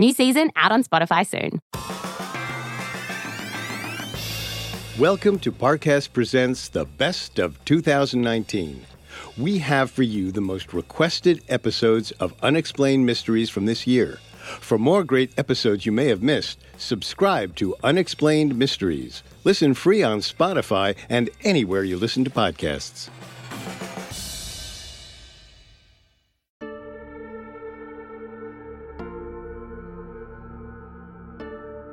New season out on Spotify soon. Welcome to Parcast Presents the Best of 2019. We have for you the most requested episodes of Unexplained Mysteries from this year. For more great episodes you may have missed, subscribe to Unexplained Mysteries. Listen free on Spotify and anywhere you listen to podcasts.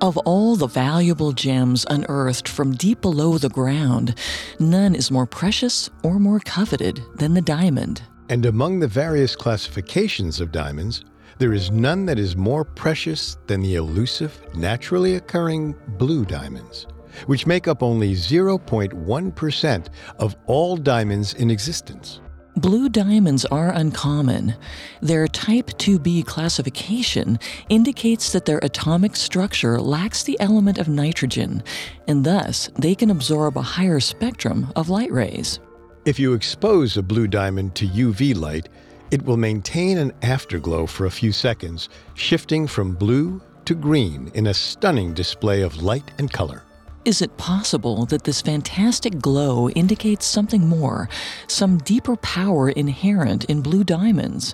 Of all the valuable gems unearthed from deep below the ground, none is more precious or more coveted than the diamond. And among the various classifications of diamonds, there is none that is more precious than the elusive, naturally occurring blue diamonds, which make up only 0.1% of all diamonds in existence. Blue diamonds are uncommon. Their type 2b classification indicates that their atomic structure lacks the element of nitrogen, and thus they can absorb a higher spectrum of light rays. If you expose a blue diamond to UV light, it will maintain an afterglow for a few seconds, shifting from blue to green in a stunning display of light and color. Is it possible that this fantastic glow indicates something more, some deeper power inherent in blue diamonds?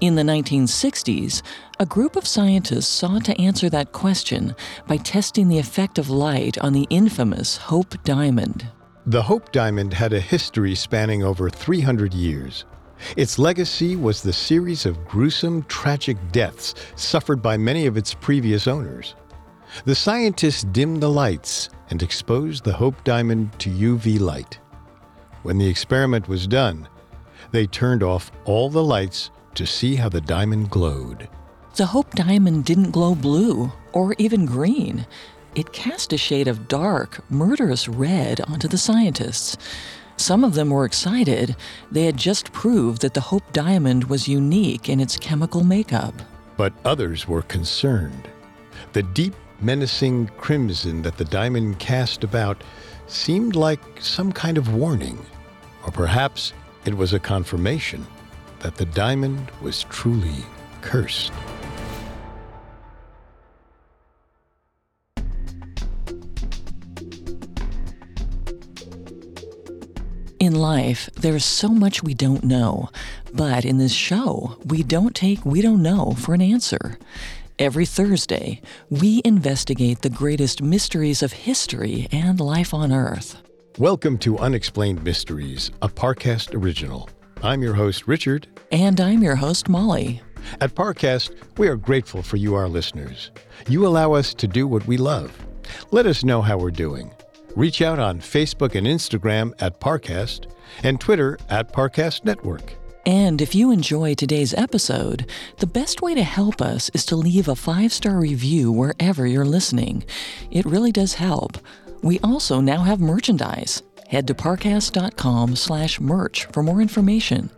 In the 1960s, a group of scientists sought to answer that question by testing the effect of light on the infamous Hope Diamond. The Hope Diamond had a history spanning over 300 years. Its legacy was the series of gruesome, tragic deaths suffered by many of its previous owners. The scientists dimmed the lights and exposed the Hope Diamond to UV light. When the experiment was done, they turned off all the lights to see how the diamond glowed. The Hope Diamond didn't glow blue or even green. It cast a shade of dark, murderous red onto the scientists. Some of them were excited. They had just proved that the Hope Diamond was unique in its chemical makeup. But others were concerned. The deep menacing crimson that the diamond cast about seemed like some kind of warning, or perhaps it was a confirmation that the diamond was truly cursed. In life, there's so much we don't know, but in this show, we don't take we don't know for an answer. Every Thursday, we investigate the greatest mysteries of history and life on Earth. Welcome to Unexplained Mysteries, a Parcast original. I'm your host, Richard. And I'm your host, Molly. At Parcast, we are grateful for you, our listeners. You allow us to do what we love. Let us know how we're doing. Reach out on Facebook and Instagram at Parcast and Twitter at Parcast Network. And if you enjoy today's episode, the best way to help us is to leave a five star review wherever you're listening. It really does help. We also now have merchandise. Head to parcast.com slash merch for more information.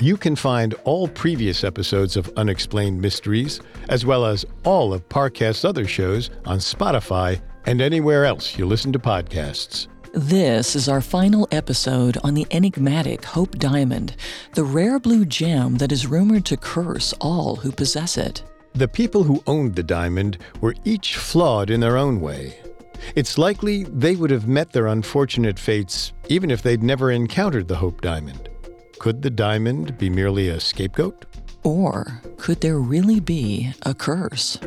You can find all previous episodes of Unexplained Mysteries, as well as all of Parcast's other shows on Spotify and anywhere else you listen to podcasts. This is our final episode on the enigmatic Hope Diamond, the rare blue gem that is rumored to curse all who possess it. The people who owned the diamond were each flawed in their own way. It's likely they would have met their unfortunate fates even if they'd never encountered the Hope Diamond. Could the diamond be merely a scapegoat? Or could there really be a curse?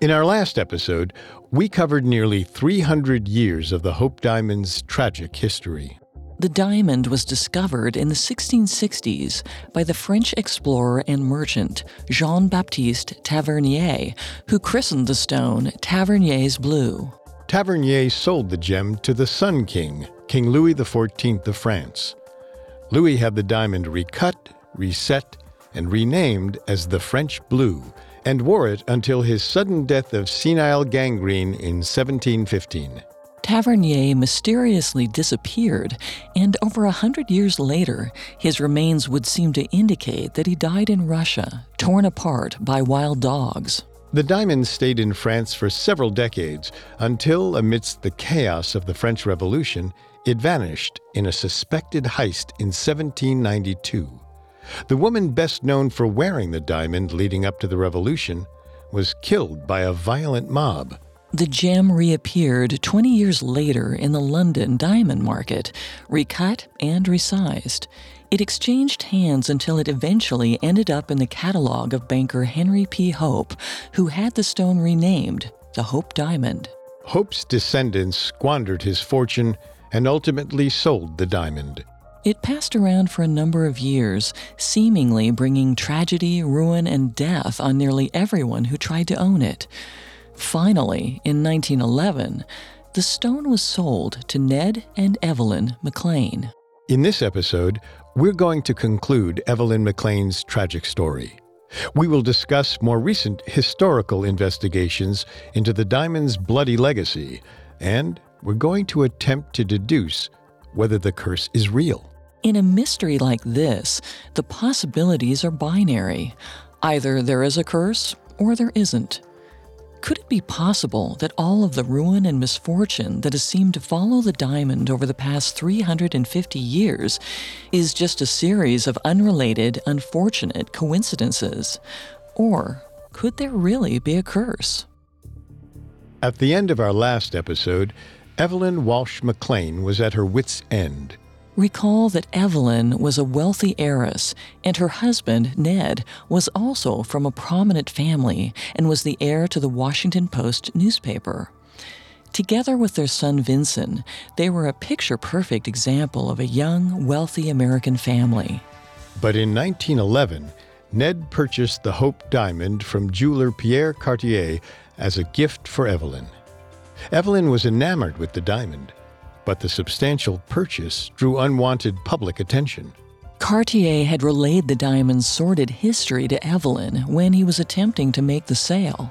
In our last episode, we covered nearly 300 years of the Hope Diamond's tragic history. The diamond was discovered in the 1660s by the French explorer and merchant Jean Baptiste Tavernier, who christened the stone Tavernier's Blue. Tavernier sold the gem to the Sun King, King Louis XIV of France. Louis had the diamond recut, reset, and renamed as the French Blue, and wore it until his sudden death of senile gangrene in 1715. Tavernier mysteriously disappeared, and over a hundred years later, his remains would seem to indicate that he died in Russia, torn apart by wild dogs. The diamond stayed in France for several decades until, amidst the chaos of the French Revolution, it vanished in a suspected heist in 1792. The woman best known for wearing the diamond leading up to the revolution was killed by a violent mob. The gem reappeared 20 years later in the London diamond market, recut and resized. It exchanged hands until it eventually ended up in the catalog of banker Henry P. Hope, who had the stone renamed the Hope Diamond. Hope's descendants squandered his fortune and ultimately sold the diamond. It passed around for a number of years, seemingly bringing tragedy, ruin, and death on nearly everyone who tried to own it. Finally, in 1911, the stone was sold to Ned and Evelyn McLean. In this episode, we're going to conclude Evelyn McLean's tragic story. We will discuss more recent historical investigations into the diamond's bloody legacy, and we're going to attempt to deduce whether the curse is real. In a mystery like this, the possibilities are binary. Either there is a curse or there isn't. Could it be possible that all of the ruin and misfortune that has seemed to follow the diamond over the past 350 years is just a series of unrelated, unfortunate coincidences? Or could there really be a curse? At the end of our last episode, Evelyn Walsh McLean was at her wits' end. Recall that Evelyn was a wealthy heiress, and her husband, Ned, was also from a prominent family and was the heir to the Washington Post newspaper. Together with their son Vincent, they were a picture perfect example of a young, wealthy American family. But in 1911, Ned purchased the Hope Diamond from jeweler Pierre Cartier as a gift for Evelyn. Evelyn was enamored with the diamond but the substantial purchase drew unwanted public attention. Cartier had relayed the diamond's sordid history to Evelyn when he was attempting to make the sale.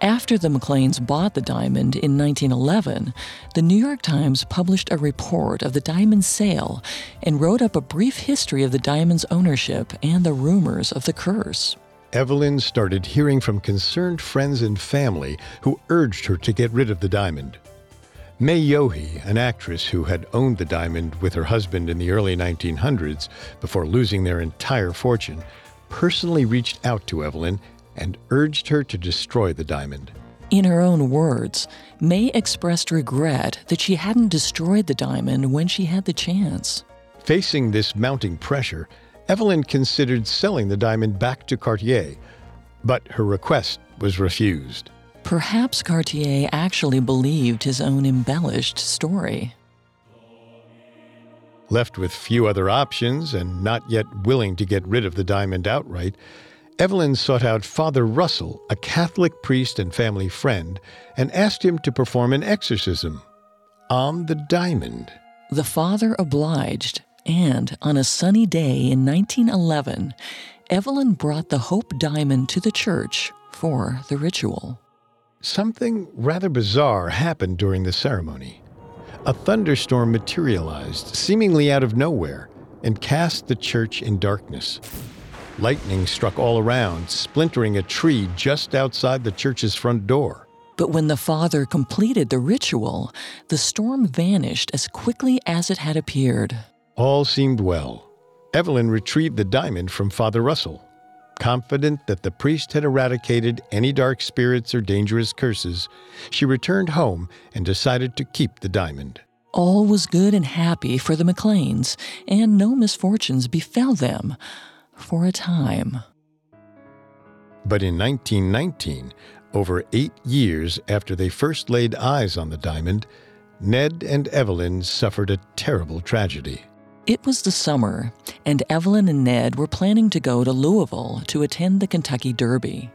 After the McLeans bought the diamond in 1911, the New York Times published a report of the diamond's sale and wrote up a brief history of the diamond's ownership and the rumors of the curse. Evelyn started hearing from concerned friends and family who urged her to get rid of the diamond. May Yohe, an actress who had owned the diamond with her husband in the early 1900s before losing their entire fortune, personally reached out to Evelyn and urged her to destroy the diamond. In her own words, May expressed regret that she hadn't destroyed the diamond when she had the chance. Facing this mounting pressure, Evelyn considered selling the diamond back to Cartier, but her request was refused. Perhaps Cartier actually believed his own embellished story. Left with few other options and not yet willing to get rid of the diamond outright, Evelyn sought out Father Russell, a Catholic priest and family friend, and asked him to perform an exorcism on the diamond. The father obliged, and on a sunny day in 1911, Evelyn brought the Hope Diamond to the church for the ritual. Something rather bizarre happened during the ceremony. A thunderstorm materialized, seemingly out of nowhere, and cast the church in darkness. Lightning struck all around, splintering a tree just outside the church's front door. But when the father completed the ritual, the storm vanished as quickly as it had appeared. All seemed well. Evelyn retrieved the diamond from Father Russell. Confident that the priest had eradicated any dark spirits or dangerous curses, she returned home and decided to keep the diamond. All was good and happy for the McLeans, and no misfortunes befell them for a time. But in 1919, Over eight years after they first laid eyes on the diamond, Ned and Evelyn suffered a terrible tragedy. It was the summer, and Evelyn and Ned were planning to go to Louisville to attend the Kentucky Derby.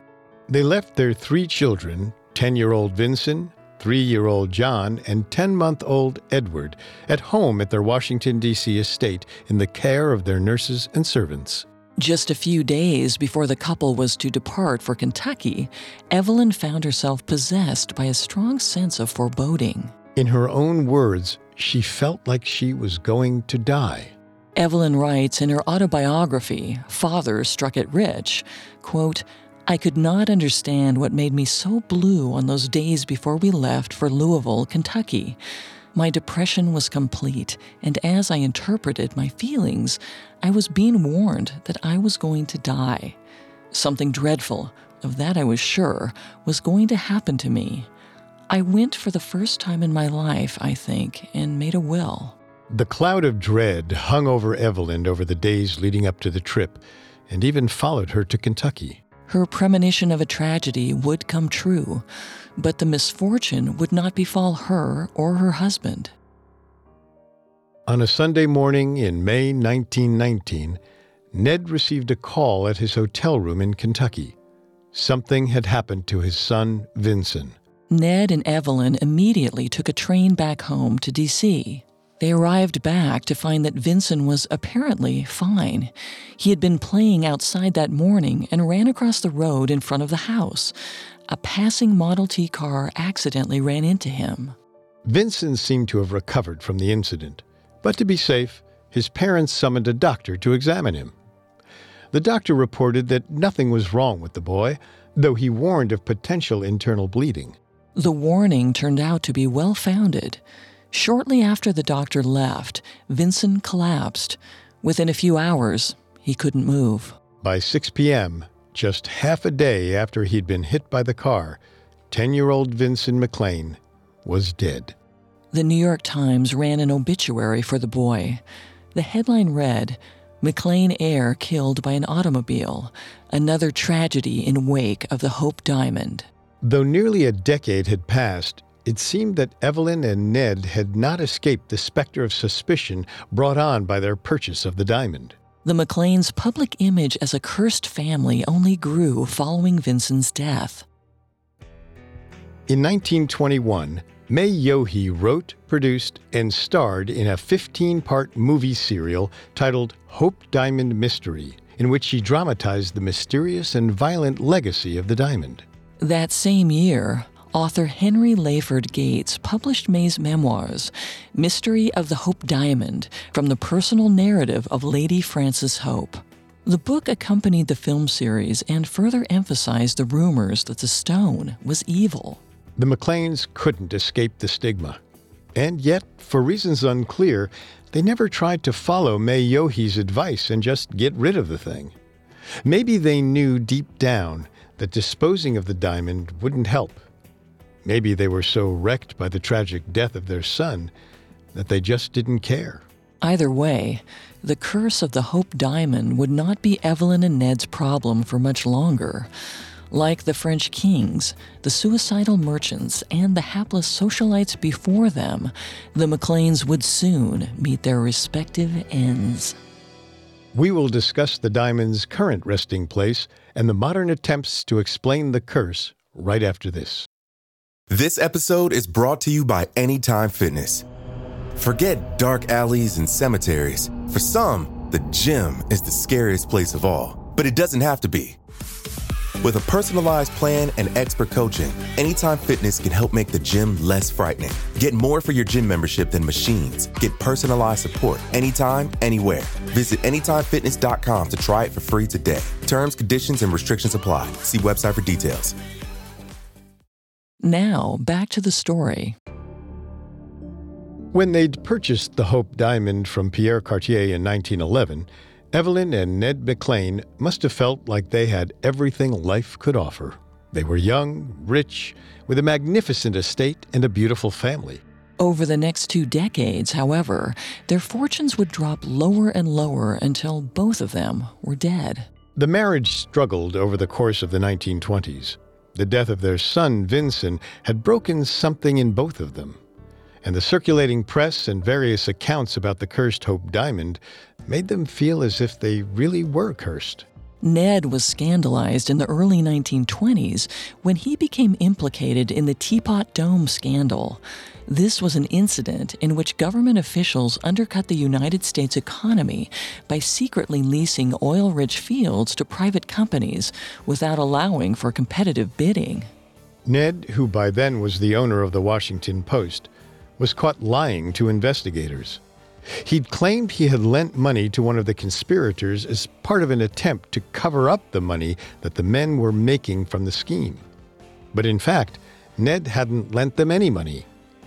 They left their three children 10 year old Vincent, 3 year old John, and 10 month old Edward at home at their Washington, D.C. estate in the care of their nurses and servants. Just a few days before the couple was to depart for Kentucky, Evelyn found herself possessed by a strong sense of foreboding. In her own words, she felt like she was going to die. Evelyn writes in her autobiography, Father Struck It Rich, quote, I could not understand what made me so blue on those days before we left for Louisville, Kentucky. My depression was complete, and as I interpreted my feelings, I was being warned that I was going to die. Something dreadful, of that I was sure, was going to happen to me. I went for the first time in my life, I think, and made a will. The cloud of dread hung over Evelyn over the days leading up to the trip, and even followed her to Kentucky. Her premonition of a tragedy would come true but the misfortune would not befall her or her husband. On a Sunday morning in May 1919, Ned received a call at his hotel room in Kentucky. Something had happened to his son, Vincent. Ned and Evelyn immediately took a train back home to D.C. They arrived back to find that Vincent was apparently fine. He had been playing outside that morning and ran across the road in front of the house a passing Model T car accidentally ran into him. Vincent seemed to have recovered from the incident, but to be safe, his parents summoned a doctor to examine him. The doctor reported that nothing was wrong with the boy, though he warned of potential internal bleeding. The warning turned out to be well founded. Shortly after the doctor left, Vincent collapsed. Within a few hours, he couldn't move. By 6 p.m., just half a day after he'd been hit by the car, 10 year old Vincent McLean was dead. The New York Times ran an obituary for the boy. The headline read McLean heir killed by an automobile, another tragedy in wake of the Hope Diamond. Though nearly a decade had passed, it seemed that Evelyn and Ned had not escaped the specter of suspicion brought on by their purchase of the diamond. The McLeans' public image as a cursed family only grew following Vincent's death. In 1921, May Yohe wrote, produced, and starred in a 15 part movie serial titled Hope Diamond Mystery, in which she dramatized the mysterious and violent legacy of the diamond. That same year, author Henry Leyford Gates published May's memoirs, Mystery of the Hope Diamond, from the personal narrative of Lady Frances Hope. The book accompanied the film series and further emphasized the rumors that the stone was evil. The McLeans couldn't escape the stigma. And yet, for reasons unclear, they never tried to follow May Yohe's advice and just get rid of the thing. Maybe they knew deep down that disposing of the diamond wouldn't help Maybe they were so wrecked by the tragic death of their son that they just didn't care. Either way, the curse of the Hope Diamond would not be Evelyn and Ned's problem for much longer. Like the French kings, the suicidal merchants, and the hapless socialites before them, the McLeans would soon meet their respective ends. We will discuss the diamond's current resting place and the modern attempts to explain the curse right after this. This episode is brought to you by Anytime Fitness. Forget dark alleys and cemeteries. For some, the gym is the scariest place of all, but it doesn't have to be. With a personalized plan and expert coaching, Anytime Fitness can help make the gym less frightening. Get more for your gym membership than machines. Get personalized support anytime, anywhere. Visit AnytimeFitness.com to try it for free today. Terms, conditions, and restrictions apply. See website for details. Now, back to the story. When they'd purchased the Hope Diamond from Pierre Cartier in 1911, Evelyn and Ned McLean must have felt like they had everything life could offer. They were young, rich, with a magnificent estate and a beautiful family. Over the next two decades, however, their fortunes would drop lower and lower until both of them were dead. The marriage struggled over the course of the 1920s. The death of their son, Vincent, had broken something in both of them. And the circulating press and various accounts about the cursed Hope Diamond made them feel as if they really were cursed. Ned was scandalized in the early 1920s when he became implicated in the Teapot Dome scandal. This was an incident in which government officials undercut the United States economy by secretly leasing oil rich fields to private companies without allowing for competitive bidding. Ned, who by then was the owner of the Washington Post, was caught lying to investigators. He'd claimed he had lent money to one of the conspirators as part of an attempt to cover up the money that the men were making from the scheme. But in fact, Ned hadn't lent them any money.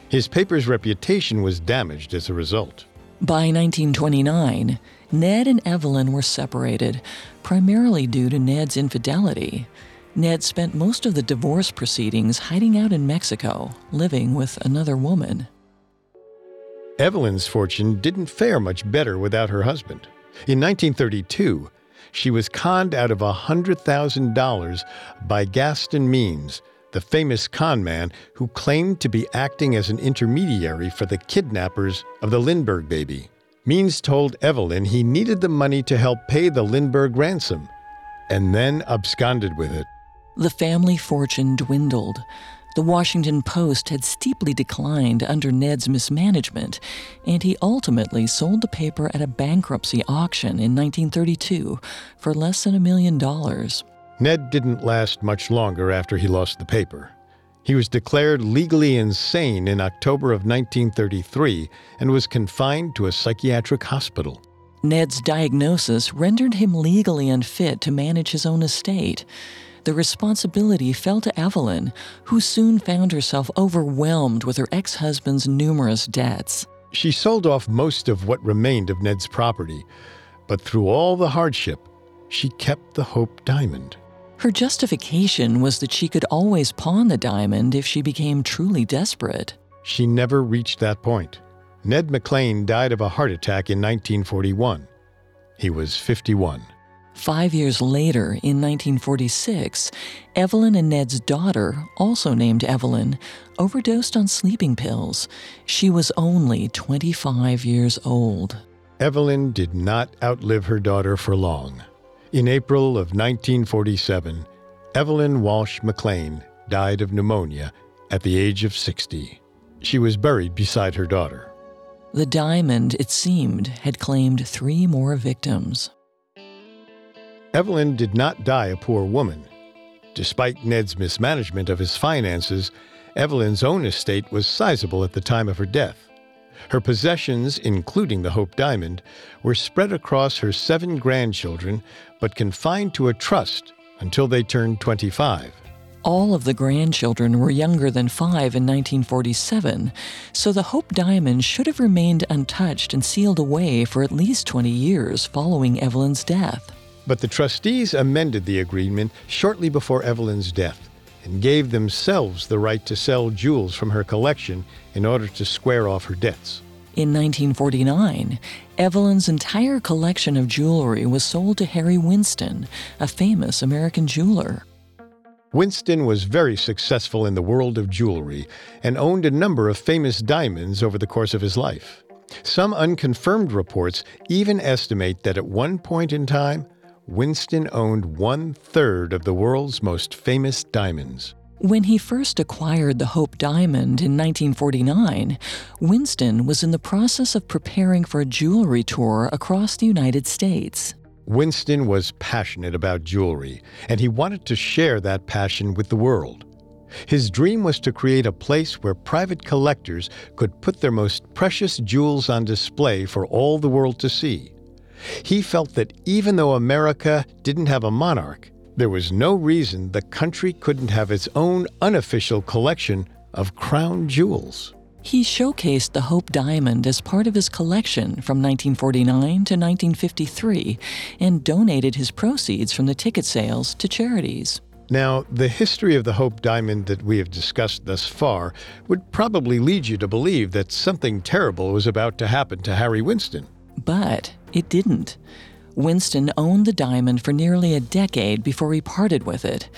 His paper's reputation was damaged as a result. By 1929, Ned and Evelyn were separated, primarily due to Ned's infidelity. Ned spent most of the divorce proceedings hiding out in Mexico, living with another woman. Evelyn's fortune didn't fare much better without her husband. In 1932, she was conned out of $100,000 by Gaston Means, the famous con man who claimed to be acting as an intermediary for the kidnappers of the Lindbergh baby. Means told Evelyn he needed the money to help pay the Lindbergh ransom, and then absconded with it. The family fortune dwindled. The Washington Post had steeply declined under Ned's mismanagement, and he ultimately sold the paper at a bankruptcy auction in 1932 for less than a million dollars. Ned didn't last much longer after he lost the paper. He was declared legally insane in October of 1933 and was confined to a psychiatric hospital. Ned's diagnosis rendered him legally unfit to manage his own estate the responsibility fell to Evelyn, who soon found herself overwhelmed with her ex husband's numerous debts. She sold off most of what remained of Ned's property, but through all the hardship, she kept the Hope Diamond. Her justification was that she could always pawn the diamond if she became truly desperate. She never reached that point. Ned McLean died of a heart attack in 1941. He was 51. Five years later, in 1946, Evelyn and Ned's daughter, also named Evelyn, overdosed on sleeping pills. She was only 25 years old. Evelyn did not outlive her daughter for long. In April of 1947, Evelyn Walsh McLean died of pneumonia at the age of 60. She was buried beside her daughter. The diamond, it seemed, had claimed three more victims. Evelyn did not die a poor woman. Despite Ned's mismanagement of his finances, Evelyn's own estate was sizable at the time of her death. Her possessions, including the Hope Diamond, were spread across her seven grandchildren, but confined to a trust until they turned 25. All of the grandchildren were younger than five in 1947, so the Hope Diamond should have remained untouched and sealed away for at least 20 years following Evelyn's death. But the trustees amended the agreement shortly before Evelyn's death and gave themselves the right to sell jewels from her collection in order to square off her debts. In 1949, Evelyn's entire collection of jewelry was sold to Harry Winston, a famous American jeweler. Winston was very successful in the world of jewelry and owned a number of famous diamonds over the course of his life. Some unconfirmed reports even estimate that at one point in time, Winston owned one third of the world's most famous diamonds. When he first acquired the Hope Diamond in 1949, Winston was in the process of preparing for a jewelry tour across the United States. Winston was passionate about jewelry, and he wanted to share that passion with the world. His dream was to create a place where private collectors could put their most precious jewels on display for all the world to see. He felt that even though America didn't have a monarch, there was no reason the country couldn't have its own unofficial collection of crown jewels. He showcased the Hope Diamond as part of his collection from 1949 to 1953 and donated his proceeds from the ticket sales to charities. Now, the history of the Hope Diamond that we have discussed thus far would probably lead you to believe that something terrible was about to happen to Harry Winston. But it didn't. Winston owned the diamond for nearly a decade before he parted with it.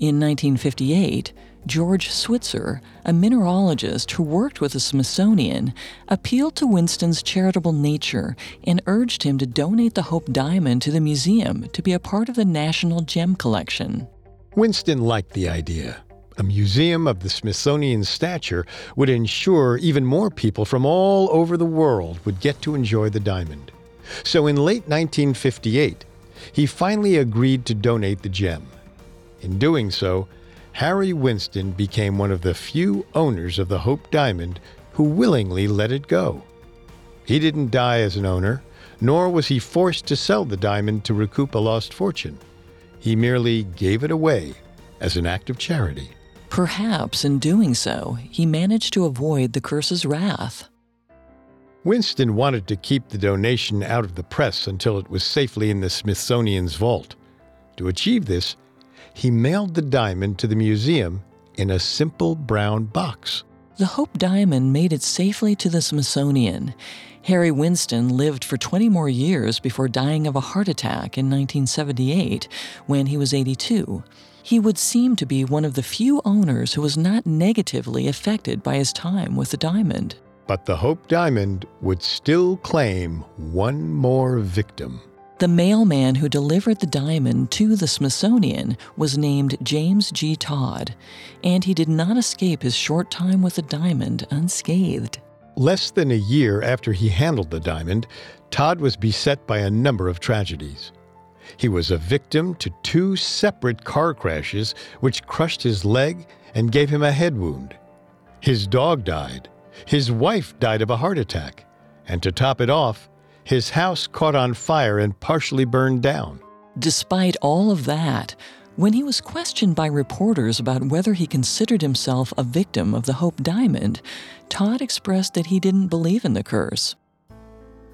In 1958, George Switzer, a mineralogist who worked with the Smithsonian, appealed to Winston's charitable nature and urged him to donate the Hope Diamond to the museum to be a part of the National Gem Collection. Winston liked the idea. A museum of the Smithsonian stature would ensure even more people from all over the world would get to enjoy the diamond. So in late 1958, he finally agreed to donate the gem. In doing so, Harry Winston became one of the few owners of the Hope Diamond who willingly let it go. He didn't die as an owner, nor was he forced to sell the diamond to recoup a lost fortune. He merely gave it away as an act of charity. Perhaps in doing so, he managed to avoid the curse's wrath. Winston wanted to keep the donation out of the press until it was safely in the Smithsonian's vault. To achieve this, he mailed the diamond to the museum in a simple brown box. The Hope Diamond made it safely to the Smithsonian. Harry Winston lived for 20 more years before dying of a heart attack in 1978 when he was 82. He would seem to be one of the few owners who was not negatively affected by his time with the diamond. But the Hope Diamond would still claim one more victim. The mailman who delivered the diamond to the Smithsonian was named James G. Todd, and he did not escape his short time with the diamond unscathed. Less than a year after he handled the diamond, Todd was beset by a number of tragedies. He was a victim to two separate car crashes which crushed his leg and gave him a head wound. His dog died. His wife died of a heart attack. And to top it off, his house caught on fire and partially burned down. Despite all of that, when he was questioned by reporters about whether he considered himself a victim of the Hope Diamond, Todd expressed that he didn't believe in the curse.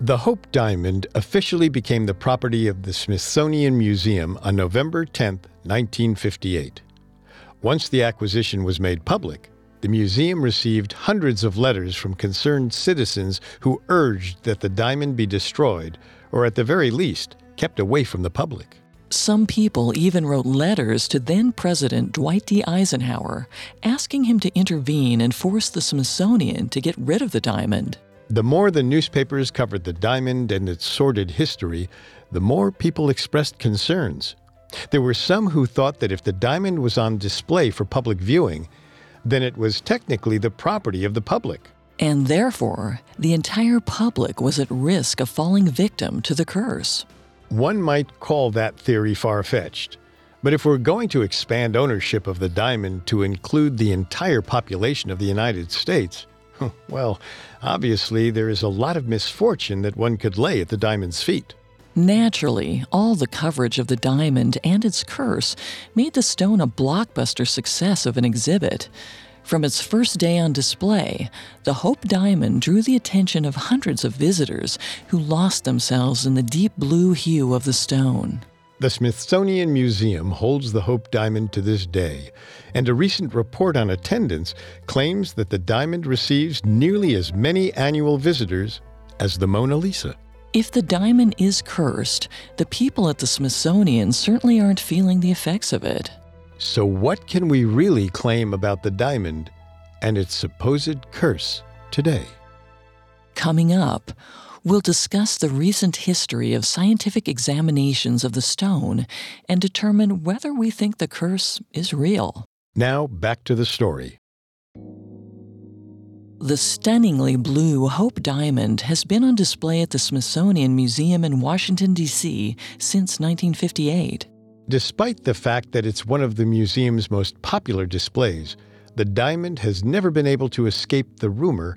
The Hope Diamond officially became the property of the Smithsonian Museum on November 10, 1958. Once the acquisition was made public, the museum received hundreds of letters from concerned citizens who urged that the diamond be destroyed, or at the very least, kept away from the public. Some people even wrote letters to then President Dwight D. Eisenhower asking him to intervene and force the Smithsonian to get rid of the diamond. The more the newspapers covered the diamond and its sordid history, the more people expressed concerns. There were some who thought that if the diamond was on display for public viewing, then it was technically the property of the public. And therefore, the entire public was at risk of falling victim to the curse. One might call that theory far fetched. But if we're going to expand ownership of the diamond to include the entire population of the United States, well, obviously there is a lot of misfortune that one could lay at the diamond's feet. Naturally, all the coverage of the diamond and its curse made the stone a blockbuster success of an exhibit. From its first day on display, the Hope Diamond drew the attention of hundreds of visitors who lost themselves in the deep blue hue of the stone. The Smithsonian Museum holds the Hope Diamond to this day, and a recent report on attendance claims that the diamond receives nearly as many annual visitors as the Mona Lisa. If the diamond is cursed, the people at the Smithsonian certainly aren't feeling the effects of it. So, what can we really claim about the diamond and its supposed curse today? Coming up, we'll discuss the recent history of scientific examinations of the stone and determine whether we think the curse is real. Now, back to the story. The stunningly blue Hope Diamond has been on display at the Smithsonian Museum in Washington, D.C. since 1958. Despite the fact that it's one of the museum's most popular displays, the diamond has never been able to escape the rumor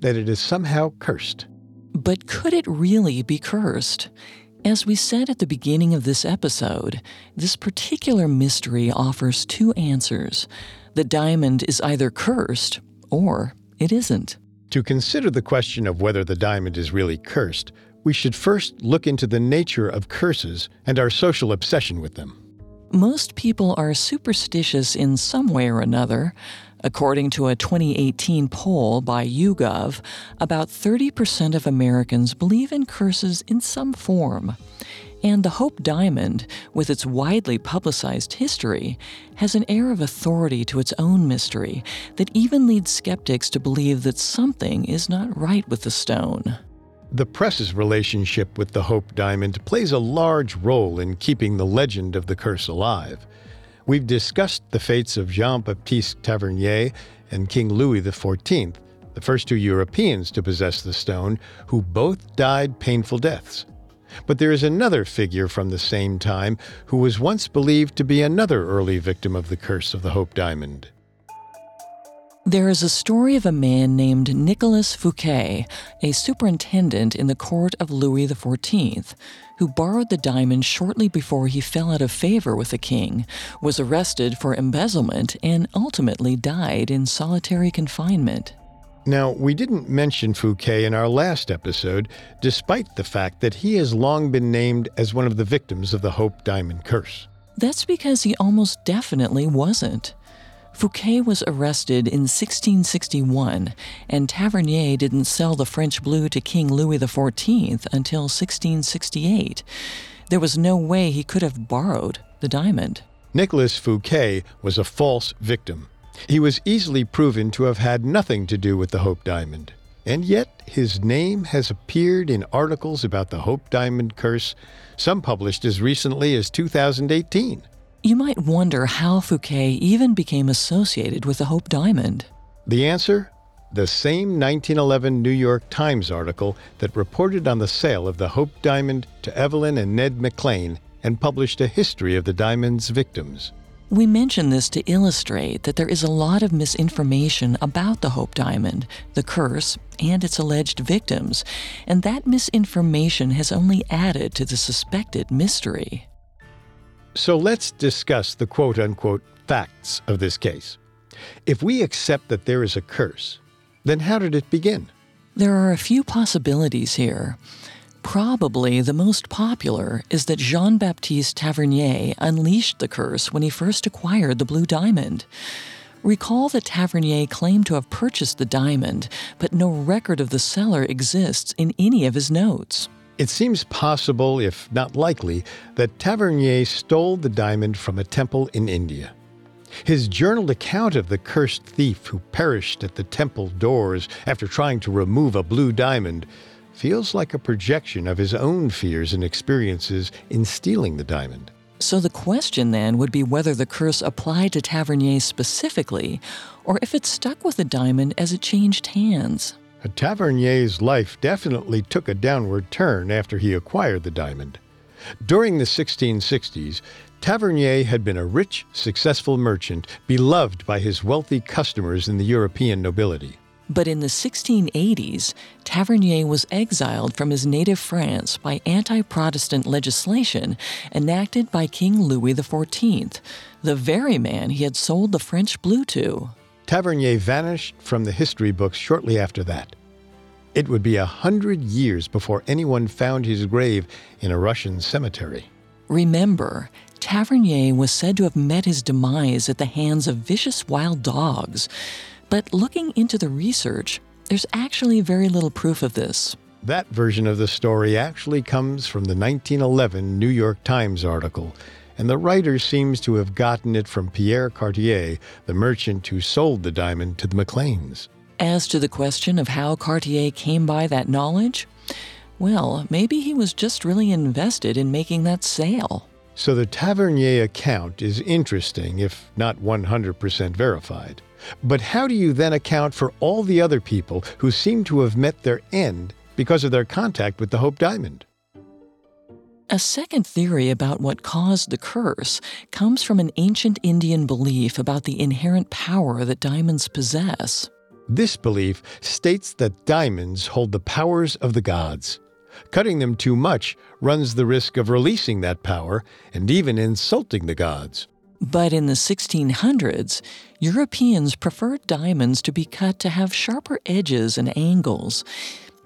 that it is somehow cursed. But could it really be cursed? As we said at the beginning of this episode, this particular mystery offers two answers. The diamond is either cursed or it isn't. To consider the question of whether the diamond is really cursed, we should first look into the nature of curses and our social obsession with them. Most people are superstitious in some way or another. According to a 2018 poll by YouGov, about 30% of Americans believe in curses in some form. And the Hope Diamond, with its widely publicized history, has an air of authority to its own mystery that even leads skeptics to believe that something is not right with the stone. The press's relationship with the Hope Diamond plays a large role in keeping the legend of the curse alive. We've discussed the fates of Jean Baptiste Tavernier and King Louis XIV, the first two Europeans to possess the stone, who both died painful deaths. But there is another figure from the same time who was once believed to be another early victim of the curse of the Hope Diamond. There is a story of a man named Nicolas Fouquet, a superintendent in the court of Louis XIV, who borrowed the diamond shortly before he fell out of favor with the king, was arrested for embezzlement, and ultimately died in solitary confinement. Now, we didn't mention Fouquet in our last episode, despite the fact that he has long been named as one of the victims of the Hope Diamond curse. That's because he almost definitely wasn't. Fouquet was arrested in 1661, and Tavernier didn't sell the French blue to King Louis XIV until 1668. There was no way he could have borrowed the diamond. Nicholas Fouquet was a false victim. He was easily proven to have had nothing to do with the Hope Diamond. And yet, his name has appeared in articles about the Hope Diamond curse, some published as recently as 2018. You might wonder how Fouquet even became associated with the Hope Diamond. The answer? The same 1911 New York Times article that reported on the sale of the Hope Diamond to Evelyn and Ned McLean and published a history of the diamond's victims. We mention this to illustrate that there is a lot of misinformation about the Hope Diamond, the curse, and its alleged victims, and that misinformation has only added to the suspected mystery. So let's discuss the quote unquote facts of this case. If we accept that there is a curse, then how did it begin? There are a few possibilities here. Probably the most popular is that Jean Baptiste Tavernier unleashed the curse when he first acquired the blue diamond. Recall that Tavernier claimed to have purchased the diamond, but no record of the seller exists in any of his notes. It seems possible, if not likely, that Tavernier stole the diamond from a temple in India. His journaled account of the cursed thief who perished at the temple doors after trying to remove a blue diamond feels like a projection of his own fears and experiences in stealing the diamond. So the question then would be whether the curse applied to Tavernier specifically, or if it stuck with the diamond as it changed hands. A Tavernier's life definitely took a downward turn after he acquired the diamond. During the 1660s, Tavernier had been a rich, successful merchant, beloved by his wealthy customers in the European nobility. But in the 1680s, Tavernier was exiled from his native France by anti Protestant legislation enacted by King Louis XIV, the very man he had sold the French blue to. Tavernier vanished from the history books shortly after that. It would be a hundred years before anyone found his grave in a Russian cemetery. Remember, Tavernier was said to have met his demise at the hands of vicious wild dogs. But looking into the research, there's actually very little proof of this. That version of the story actually comes from the 1911 New York Times article, and the writer seems to have gotten it from Pierre Cartier, the merchant who sold the diamond to the McLeans. As to the question of how Cartier came by that knowledge, well, maybe he was just really invested in making that sale. So the Tavernier account is interesting, if not 100% verified. But how do you then account for all the other people who seem to have met their end because of their contact with the Hope Diamond? A second theory about what caused the curse comes from an ancient Indian belief about the inherent power that diamonds possess. This belief states that diamonds hold the powers of the gods. Cutting them too much runs the risk of releasing that power and even insulting the gods. But in the 1600s, Europeans preferred diamonds to be cut to have sharper edges and angles.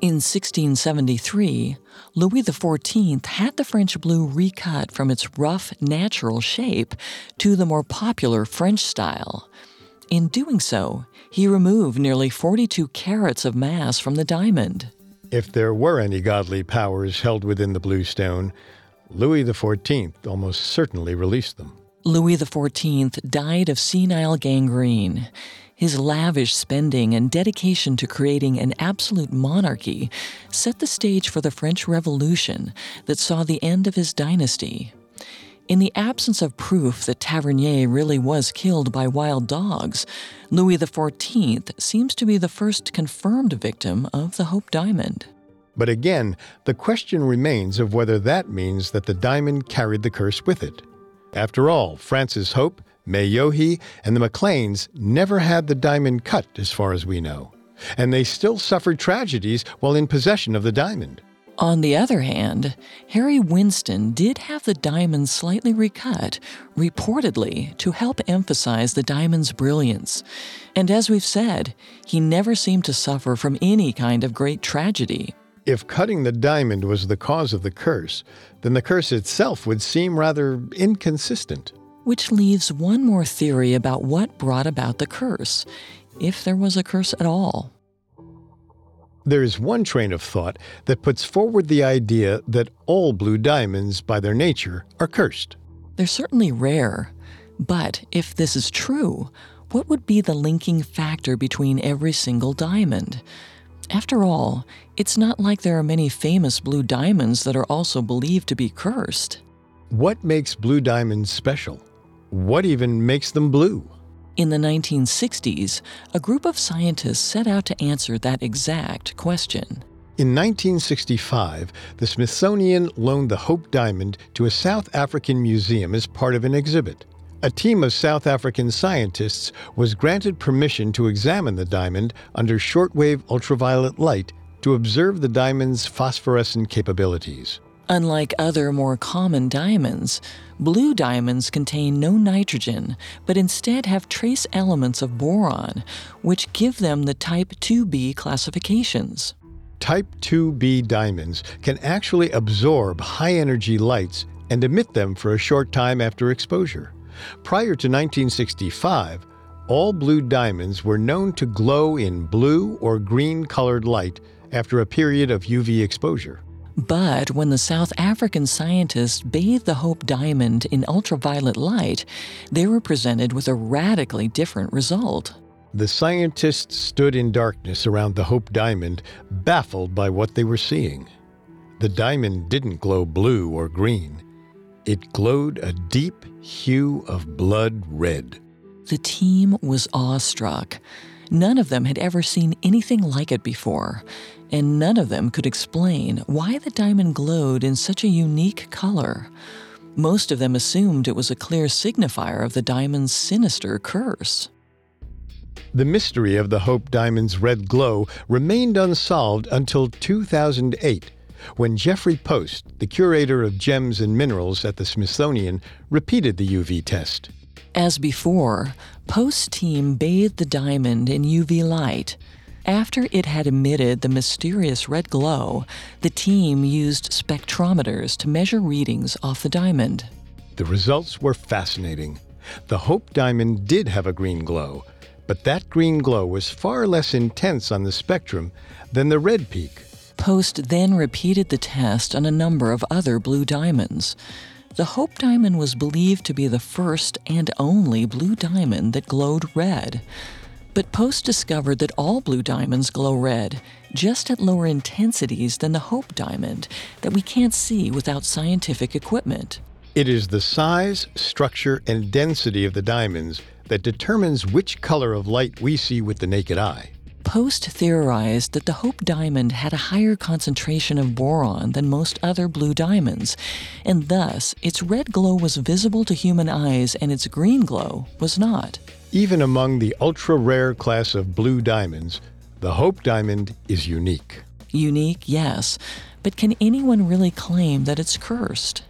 In 1673, Louis XIV had the French blue recut from its rough, natural shape to the more popular French style. In doing so, he removed nearly 42 carats of mass from the diamond. If there were any godly powers held within the blue stone, Louis XIV almost certainly released them. Louis XIV died of senile gangrene. His lavish spending and dedication to creating an absolute monarchy set the stage for the French Revolution that saw the end of his dynasty. In the absence of proof that Tavernier really was killed by wild dogs, Louis XIV seems to be the first confirmed victim of the Hope Diamond. But again, the question remains of whether that means that the diamond carried the curse with it. After all, Francis Hope, May Yohe, and the McLeans never had the diamond cut, as far as we know. And they still suffered tragedies while in possession of the diamond. On the other hand, Harry Winston did have the diamond slightly recut, reportedly to help emphasize the diamond's brilliance. And as we've said, he never seemed to suffer from any kind of great tragedy. If cutting the diamond was the cause of the curse, then the curse itself would seem rather inconsistent. Which leaves one more theory about what brought about the curse, if there was a curse at all. There is one train of thought that puts forward the idea that all blue diamonds, by their nature, are cursed. They're certainly rare. But if this is true, what would be the linking factor between every single diamond? After all, it's not like there are many famous blue diamonds that are also believed to be cursed. What makes blue diamonds special? What even makes them blue? In the 1960s, a group of scientists set out to answer that exact question. In 1965, the Smithsonian loaned the Hope Diamond to a South African museum as part of an exhibit. A team of South African scientists was granted permission to examine the diamond under shortwave ultraviolet light to observe the diamond's phosphorescent capabilities. Unlike other more common diamonds, blue diamonds contain no nitrogen, but instead have trace elements of boron, which give them the type 2b classifications. Type 2b diamonds can actually absorb high energy lights and emit them for a short time after exposure. Prior to 1965, all blue diamonds were known to glow in blue or green colored light after a period of UV exposure. But when the South African scientists bathed the Hope Diamond in ultraviolet light, they were presented with a radically different result. The scientists stood in darkness around the Hope Diamond, baffled by what they were seeing. The diamond didn't glow blue or green. It glowed a deep hue of blood red. The team was awestruck. None of them had ever seen anything like it before, and none of them could explain why the diamond glowed in such a unique color. Most of them assumed it was a clear signifier of the diamond's sinister curse. The mystery of the Hope Diamond's red glow remained unsolved until 2008, when Jeffrey Post, the curator of gems and minerals at the Smithsonian, repeated the UV test. As before, Post's team bathed the diamond in UV light. After it had emitted the mysterious red glow, the team used spectrometers to measure readings off the diamond. The results were fascinating. The Hope Diamond did have a green glow, but that green glow was far less intense on the spectrum than the red peak. Post then repeated the test on a number of other blue diamonds. The Hope Diamond was believed to be the first and only blue diamond that glowed red. But Post discovered that all blue diamonds glow red, just at lower intensities than the Hope Diamond, that we can't see without scientific equipment. It is the size, structure, and density of the diamonds that determines which color of light we see with the naked eye. Post theorized that the Hope Diamond had a higher concentration of boron than most other blue diamonds, and thus its red glow was visible to human eyes and its green glow was not. Even among the ultra rare class of blue diamonds, the Hope Diamond is unique. Unique, yes, but can anyone really claim that it's cursed?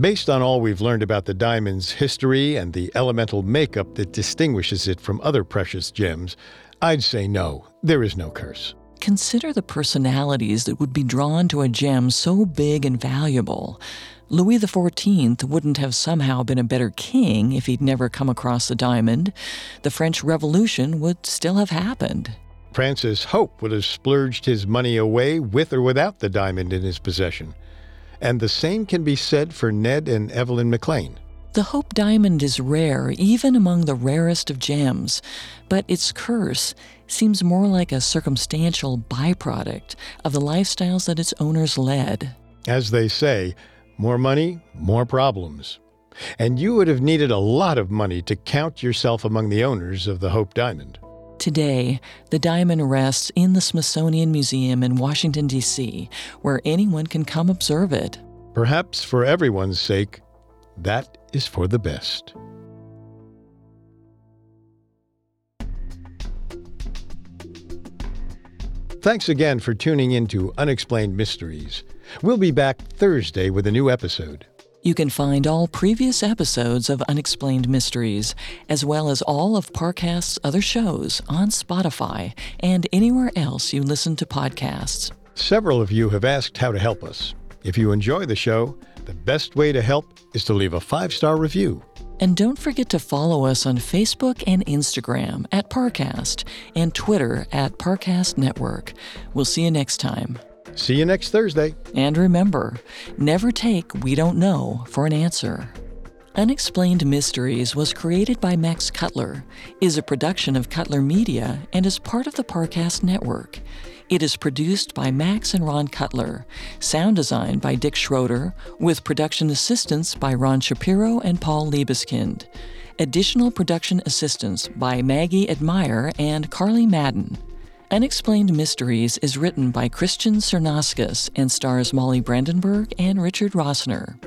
Based on all we've learned about the diamond's history and the elemental makeup that distinguishes it from other precious gems, I'd say no, there is no curse. Consider the personalities that would be drawn to a gem so big and valuable. Louis XIV wouldn't have somehow been a better king if he'd never come across the diamond. The French Revolution would still have happened. Francis Hope would have splurged his money away with or without the diamond in his possession. And the same can be said for Ned and Evalyn McLean. The Hope Diamond is rare, even among the rarest of gems, but its curse seems more like a circumstantial byproduct of the lifestyles that its owners led. As they say, more money, more problems. And you would have needed a lot of money to count yourself among the owners of the Hope Diamond. Today, the diamond rests in the Smithsonian Museum in Washington, D.C., where anyone can come observe it. Perhaps for everyone's sake, that is for the best. Thanks again for tuning in to Unexplained Mysteries. We'll be back Thursday with a new episode. You can find all previous episodes of Unexplained Mysteries, as well as all of Parcast's other shows on Spotify and anywhere else you listen to podcasts. Several of you have asked how to help us. If you enjoy the show, the best way to help is to leave a five star review. And don't forget to follow us on Facebook and Instagram at Parcast and Twitter at Parcast Network. We'll see you next time. See you next Thursday. And remember, never take we don't know for an answer. Unexplained Mysteries was created by Max Cutler, is a production of Cutler Media, and is part of the Parcast Network. It is produced by Max and Ron Cutler, sound design by Dick Schroeder, with production assistance by Ron Shapiro and Paul Liebeskind. Additional production assistance by Maggie Admire and Carly Madden. Unexplained Mysteries is written by Christian Cernascus and stars Molly Brandenburg and Richard Rossner.